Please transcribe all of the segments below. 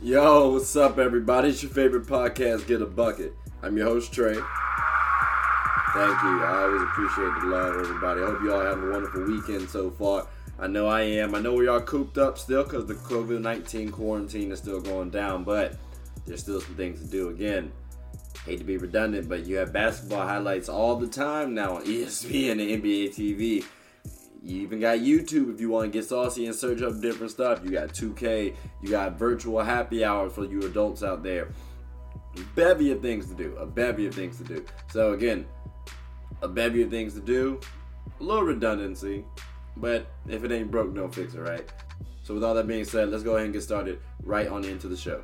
Yo, what's up, everybody? It's your favorite podcast, Get a Bucket. I'm your host, Trey. Thank you. I always appreciate the love, everybody. I hope you all having a wonderful weekend so far. I know I am. I know we are cooped up still because the COVID 19 quarantine is still going down, but there's still some things to do. Again, hate to be redundant, but you have basketball highlights all the time now on ESPN and NBA TV. You even got YouTube if you want to get saucy and search up different stuff. You got 2K, you got virtual happy hour for you adults out there. Bevy of things to do, a bevy of things to do. So, again, a bevy of things to do, a little redundancy, but if it ain't broke, don't fix it, right? So, with all that being said, let's go ahead and get started right on into the show.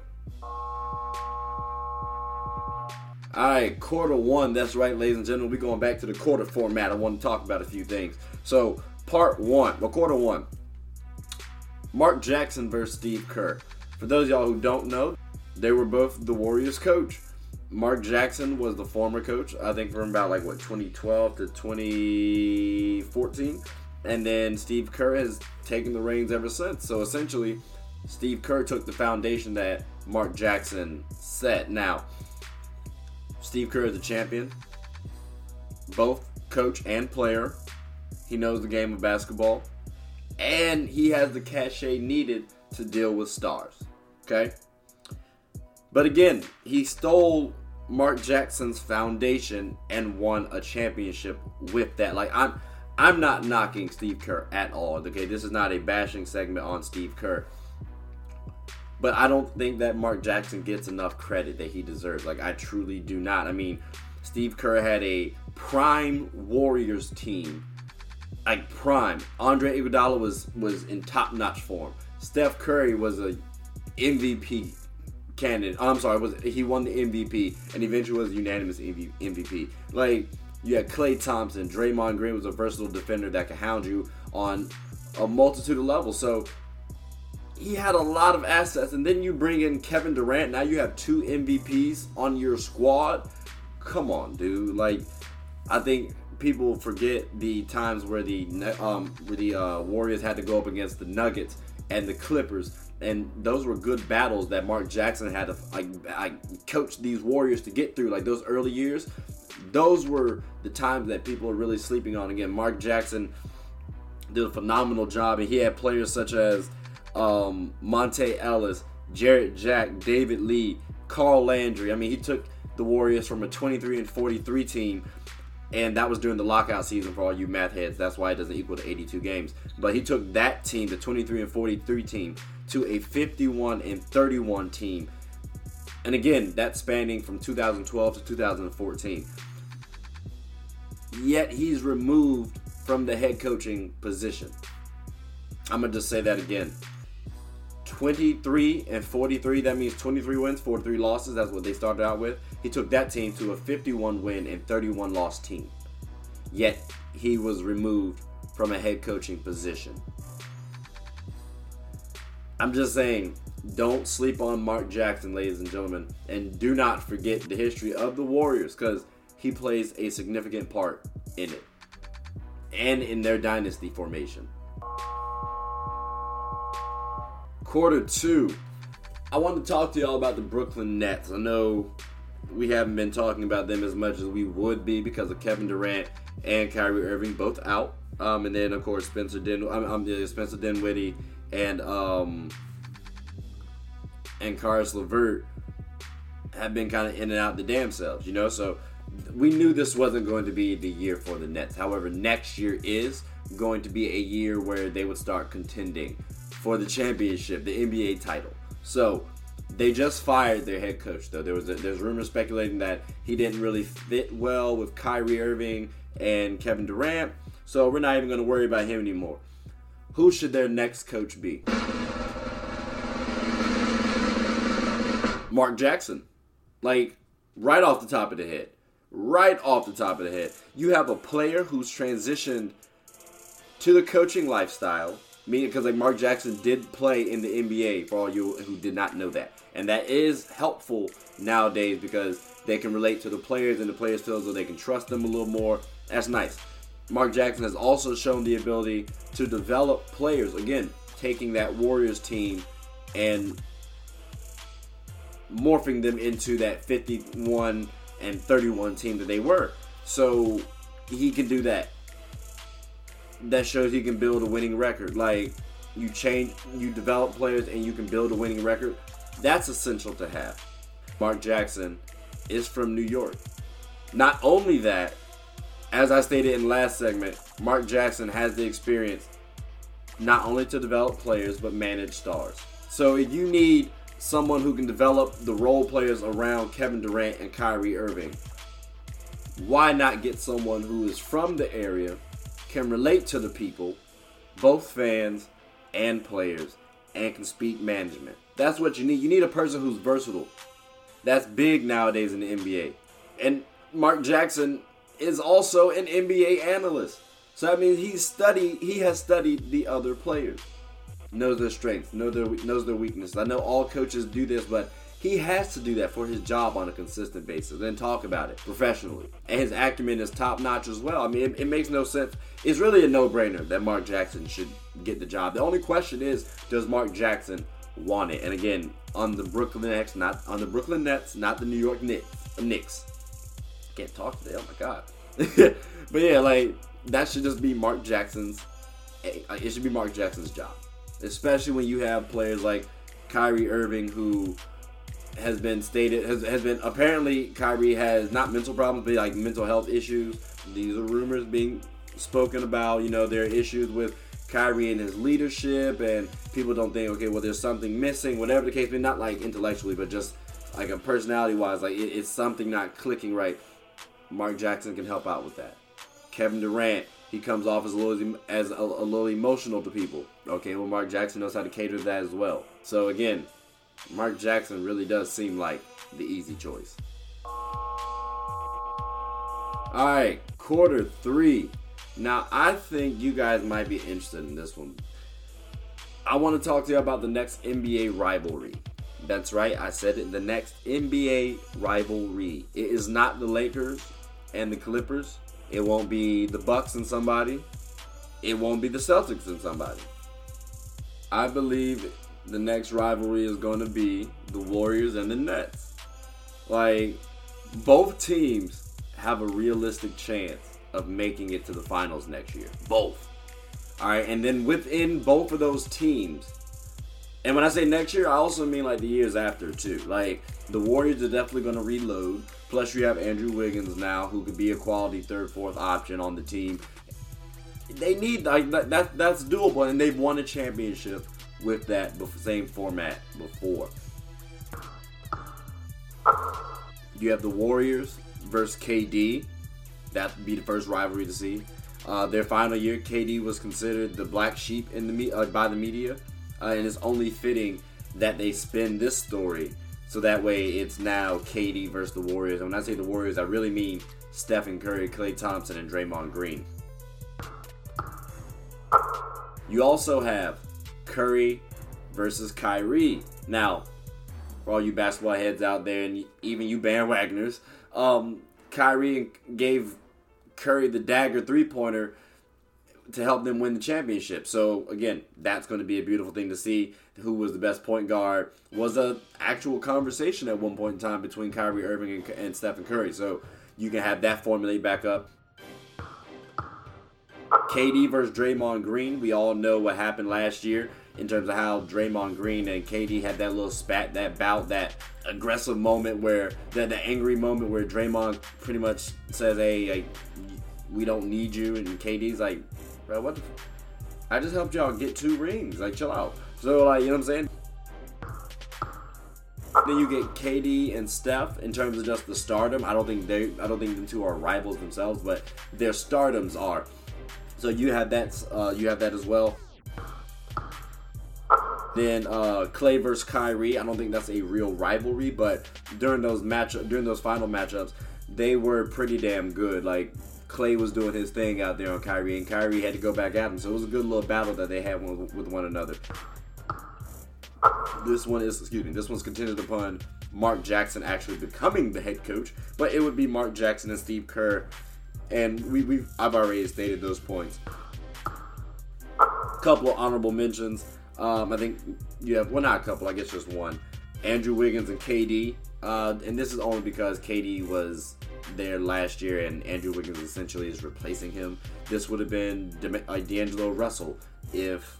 All right, quarter one. That's right, ladies and gentlemen. We're going back to the quarter format. I want to talk about a few things. So, part one, well, quarter one. Mark Jackson versus Steve Kerr. For those y'all who don't know, they were both the Warriors coach. Mark Jackson was the former coach, I think from about like what 2012 to 2014, and then Steve Kerr has taken the reins ever since. So essentially, Steve Kerr took the foundation that Mark Jackson set. Now, Steve Kerr is a champion, both coach and player. He knows the game of basketball, and he has the cachet needed to deal with stars. Okay? But again, he stole Mark Jackson's foundation and won a championship with that. Like I'm I'm not knocking Steve Kerr at all. Okay, this is not a bashing segment on Steve Kerr. But I don't think that Mark Jackson gets enough credit that he deserves. Like I truly do not. I mean, Steve Kerr had a prime Warriors team. Like prime. Andre Iguodala was was in top-notch form. Steph Curry was a MVP candidate. I'm sorry, was he won the MVP and eventually was unanimous MVP. Like you had Klay Thompson, Draymond Green was a versatile defender that could hound you on a multitude of levels. So he had a lot of assets, and then you bring in Kevin Durant. Now you have two MVPs on your squad. Come on, dude. Like I think people forget the times where the um, where the uh, Warriors had to go up against the Nuggets and the Clippers and those were good battles that Mark Jackson had to like, I coach these Warriors to get through. Like those early years, those were the times that people are really sleeping on. Again, Mark Jackson did a phenomenal job, and he had players such as um, Monta Ellis, Jarrett Jack, David Lee, Carl Landry. I mean, he took the Warriors from a 23 and 43 team and that was during the lockout season for all you math heads. That's why it doesn't equal to 82 games. But he took that team, the 23 and 43 team, to a 51 and 31 team. And again, that's spanning from 2012 to 2014. Yet he's removed from the head coaching position. I'm going to just say that again. 23 and 43, that means 23 wins, 43 losses. That's what they started out with. He took that team to a 51 win and 31 loss team. Yet he was removed from a head coaching position. I'm just saying, don't sleep on Mark Jackson, ladies and gentlemen, and do not forget the history of the Warriors because he plays a significant part in it and in their dynasty formation. Quarter two, I want to talk to y'all about the Brooklyn Nets. I know we haven't been talking about them as much as we would be because of Kevin Durant and Kyrie Irving both out, um, and then of course Spencer Din, I'm, I'm Spencer Dinwiddie and um, and Caris LeVert have been kind of in and out the damn selves, you know. So we knew this wasn't going to be the year for the Nets. However, next year is going to be a year where they would start contending for the championship, the NBA title. So they just fired their head coach, though. There was a, there's rumors speculating that he didn't really fit well with Kyrie Irving and Kevin Durant. So we're not even going to worry about him anymore. Who should their next coach be? Mark Jackson. Like, right off the top of the head. Right off the top of the head. You have a player who's transitioned to the coaching lifestyle. Meaning, because like Mark Jackson did play in the NBA, for all you who did not know that, and that is helpful nowadays because they can relate to the players, and the players feel though they can trust them a little more. That's nice. Mark Jackson has also shown the ability to develop players. Again, taking that Warriors team and morphing them into that 51 and 31 team that they were. So he can do that. That shows he can build a winning record. Like you change, you develop players, and you can build a winning record. That's essential to have. Mark Jackson is from New York. Not only that, as I stated in last segment, Mark Jackson has the experience not only to develop players but manage stars. So if you need someone who can develop the role players around Kevin Durant and Kyrie Irving, why not get someone who is from the area, can relate to the people, both fans and players, and can speak management? That's what you need. You need a person who's versatile. That's big nowadays in the NBA. And Mark Jackson is also an NBA analyst. So I mean, he's studied he has studied the other players. Knows their strengths, knows their knows their weakness. I know all coaches do this, but he has to do that for his job on a consistent basis and talk about it professionally. And his acumen is top notch as well. I mean, it, it makes no sense. It's really a no brainer that Mark Jackson should get the job. The only question is, does Mark Jackson want it? And again, on the Brooklyn Nets, not on the Brooklyn Nets, not the New York Knicks. Knicks. Can't talk today. Oh my god. but yeah, like that should just be Mark Jackson's. Eh, it should be Mark Jackson's job, especially when you have players like Kyrie Irving who has been stated has, has been apparently Kyrie has not mental problems but like mental health issues. These are rumors being spoken about. You know, there are issues with Kyrie and his leadership, and people don't think, okay, well, there's something missing, whatever the case may not like intellectually, but just like a personality wise, like it, it's something not clicking right. Mark Jackson can help out with that. Kevin Durant, he comes off as a little as a, a little emotional to people. Okay, well, Mark Jackson knows how to cater to that as well. So again, Mark Jackson really does seem like the easy choice. All right, quarter three. Now, I think you guys might be interested in this one. I want to talk to you about the next NBA rivalry. That's right, I said it. The next NBA rivalry. It is not the Lakers and the Clippers. It won't be the Bucks and somebody. It won't be the Celtics and somebody. I believe the next rivalry is going to be the Warriors and the Nets. Like, both teams have a realistic chance of making it to the finals next year. Both. All right, and then within both of those teams, and when I say next year, I also mean like the years after too. Like the Warriors are definitely going to reload. Plus, you have Andrew Wiggins now, who could be a quality third, fourth option on the team. They need like that. That's doable, and they've won a championship with that same format before. You have the Warriors versus KD. That'd be the first rivalry to see. Uh, their final year, KD was considered the black sheep in the me- uh, by the media, uh, and it's only fitting that they spin this story so that way it's now KD versus the Warriors. And when I say the Warriors, I really mean Stephen Curry, Klay Thompson, and Draymond Green. You also have Curry versus Kyrie. Now, for all you basketball heads out there, and even you bandwagoners, um, Kyrie gave Curry the dagger three pointer to help them win the championship. So again, that's going to be a beautiful thing to see. Who was the best point guard was a actual conversation at one point in time between Kyrie Irving and, and Stephen Curry. So you can have that formulate back up. KD versus Draymond Green. We all know what happened last year in terms of how Draymond Green and KD had that little spat, that bout, that aggressive moment where that the angry moment where Draymond pretty much says, "Hey, hey we don't need you," and KD's like, "Bro, what? I just helped y'all get two rings. Like, chill out." So, like, you know what I'm saying? Then you get KD and Steph in terms of just the stardom. I don't think they, I don't think the two are rivals themselves, but their stardoms are. So you have that, uh, you have that as well. Then uh, Klay versus Kyrie. I don't think that's a real rivalry, but during those match during those final matchups, they were pretty damn good. Like Klay was doing his thing out there on Kyrie, and Kyrie had to go back at him. So it was a good little battle that they had with one another. This one is excuse me. This one's contingent upon Mark Jackson actually becoming the head coach, but it would be Mark Jackson and Steve Kerr, and we, we've I've already stated those points. Couple of honorable mentions. Um, I think you have well, not a couple. I guess just one. Andrew Wiggins and KD. Uh, and this is only because KD was there last year and Andrew Wiggins essentially is replacing him. This would have been De- uh, D'Angelo Russell if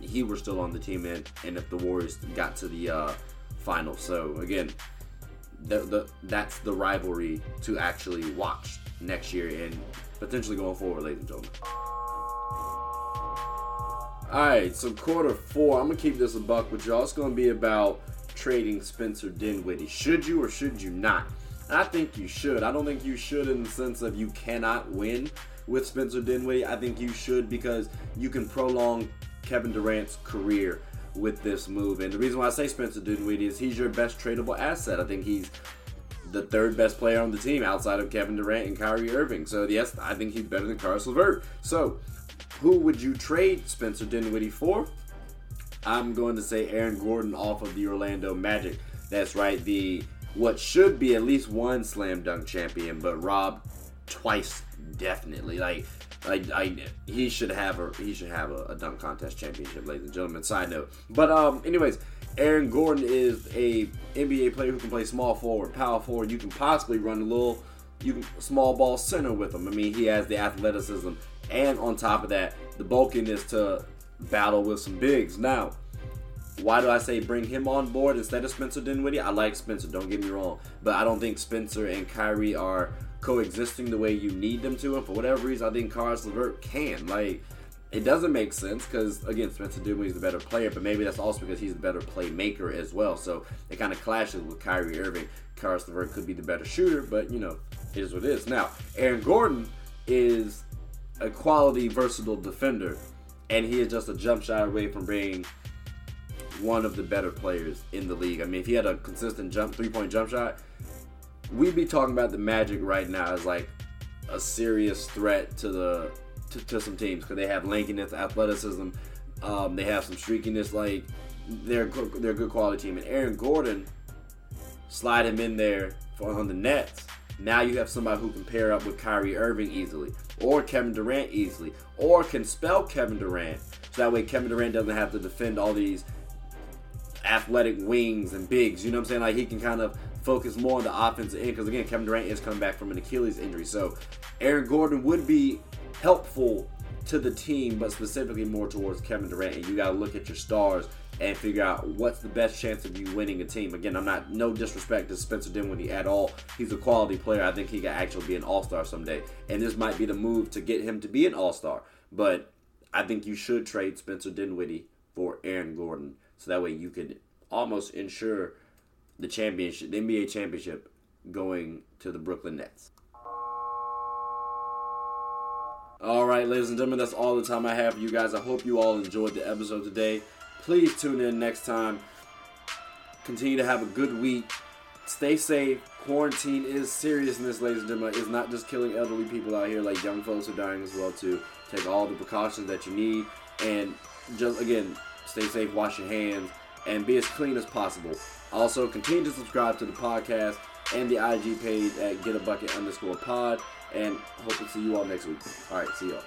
he were still on the team and, and if the Warriors got to the uh, final. So again, the, the, that's the rivalry to actually watch next year and potentially going forward, ladies and gentlemen. All right, so quarter four, I'm gonna keep this a buck with y'all. It's gonna be about trading Spencer Dinwiddie. Should you or should you not? I think you should. I don't think you should in the sense of you cannot win with Spencer Dinwiddie. I think you should because you can prolong Kevin Durant's career with this move. And the reason why I say Spencer Dinwiddie is he's your best tradable asset. I think he's the third best player on the team outside of Kevin Durant and Kyrie Irving. So yes, I think he's better than Caris LeVert. So who would you trade Spencer Dinwiddie for? I'm going to say Aaron Gordon off of the Orlando Magic. That's right, the what should be at least one slam dunk champion, but Rob twice definitely. Like I, I, he should have a he should have a, a, dunk contest championship, ladies and gentlemen. Side note, but um, anyways, Aaron Gordon is a NBA player who can play small forward, power forward. You can possibly run a little, you can small ball center with him. I mean, he has the athleticism and on top of that, the bulkiness to battle with some bigs. Now, why do I say bring him on board instead of Spencer Dinwiddie? I like Spencer, don't get me wrong, but I don't think Spencer and Kyrie are coexisting the way you need them to, and for whatever reason, I think Caris LeVert can. Like, it doesn't make sense because again, Spencer Dinwiddie is the better player, but maybe that's also because he's the better playmaker as well. So it kind of clashes with Kyrie Irving. Caris LeVert could be the better shooter, but you know, it is what it is. Now, Aaron Gordon is a quality, versatile defender, and he is just a jump shot away from being one of the better players in the league. I mean, if he had a consistent jump, three point jump shot, we'd be talking about the Magic right now as like a serious threat to the to, to some teams because they have lankiness, athleticism, um, they have some streakiness. Like they're they're a good quality team, and Aaron Gordon slide him in there for on the Nets now you have somebody who can pair up with Kyrie Irving easily, or Kevin Durant easily, or can spell Kevin Durant. So that way Kevin Durant doesn't have to defend all these athletic wings and bigs. You know what I'm saying? Like he can kind of focus more on the offensive end because again, Kevin Durant is coming back from an Achilles injury. So Aaron Gordon would be helpful to the team, but specifically more towards Kevin Durant. And you got to look at your stars and figure out what's the best chance of you winning a team. Again, I'm not no disrespect to Spencer Dinwiddie at all. He's a quality player. I think he can actually be an All Star someday, and this might be the move to get him to be an All Star. But I think you should trade Spencer Dinwiddie for Aaron Gordon, so that way you could almost ensure the championship, the NBA championship, going to the Brooklyn Nets. All right, ladies and gentlemen, that's all the time I have for you guys. I hope you all enjoyed the episode today. Please tune in next time. Continue to have a good week. Stay safe. Quarantine is seriousness, ladies and gentlemen. It's not just killing elderly people out here, like young folks are dying as well too. Take all the precautions that you need, and just again, stay safe. Wash your hands and be as clean as possible. Also, continue to subscribe to the podcast and the IG page at Get a Bucket underscore pod. And hope to see you all next week. All right, see y'all.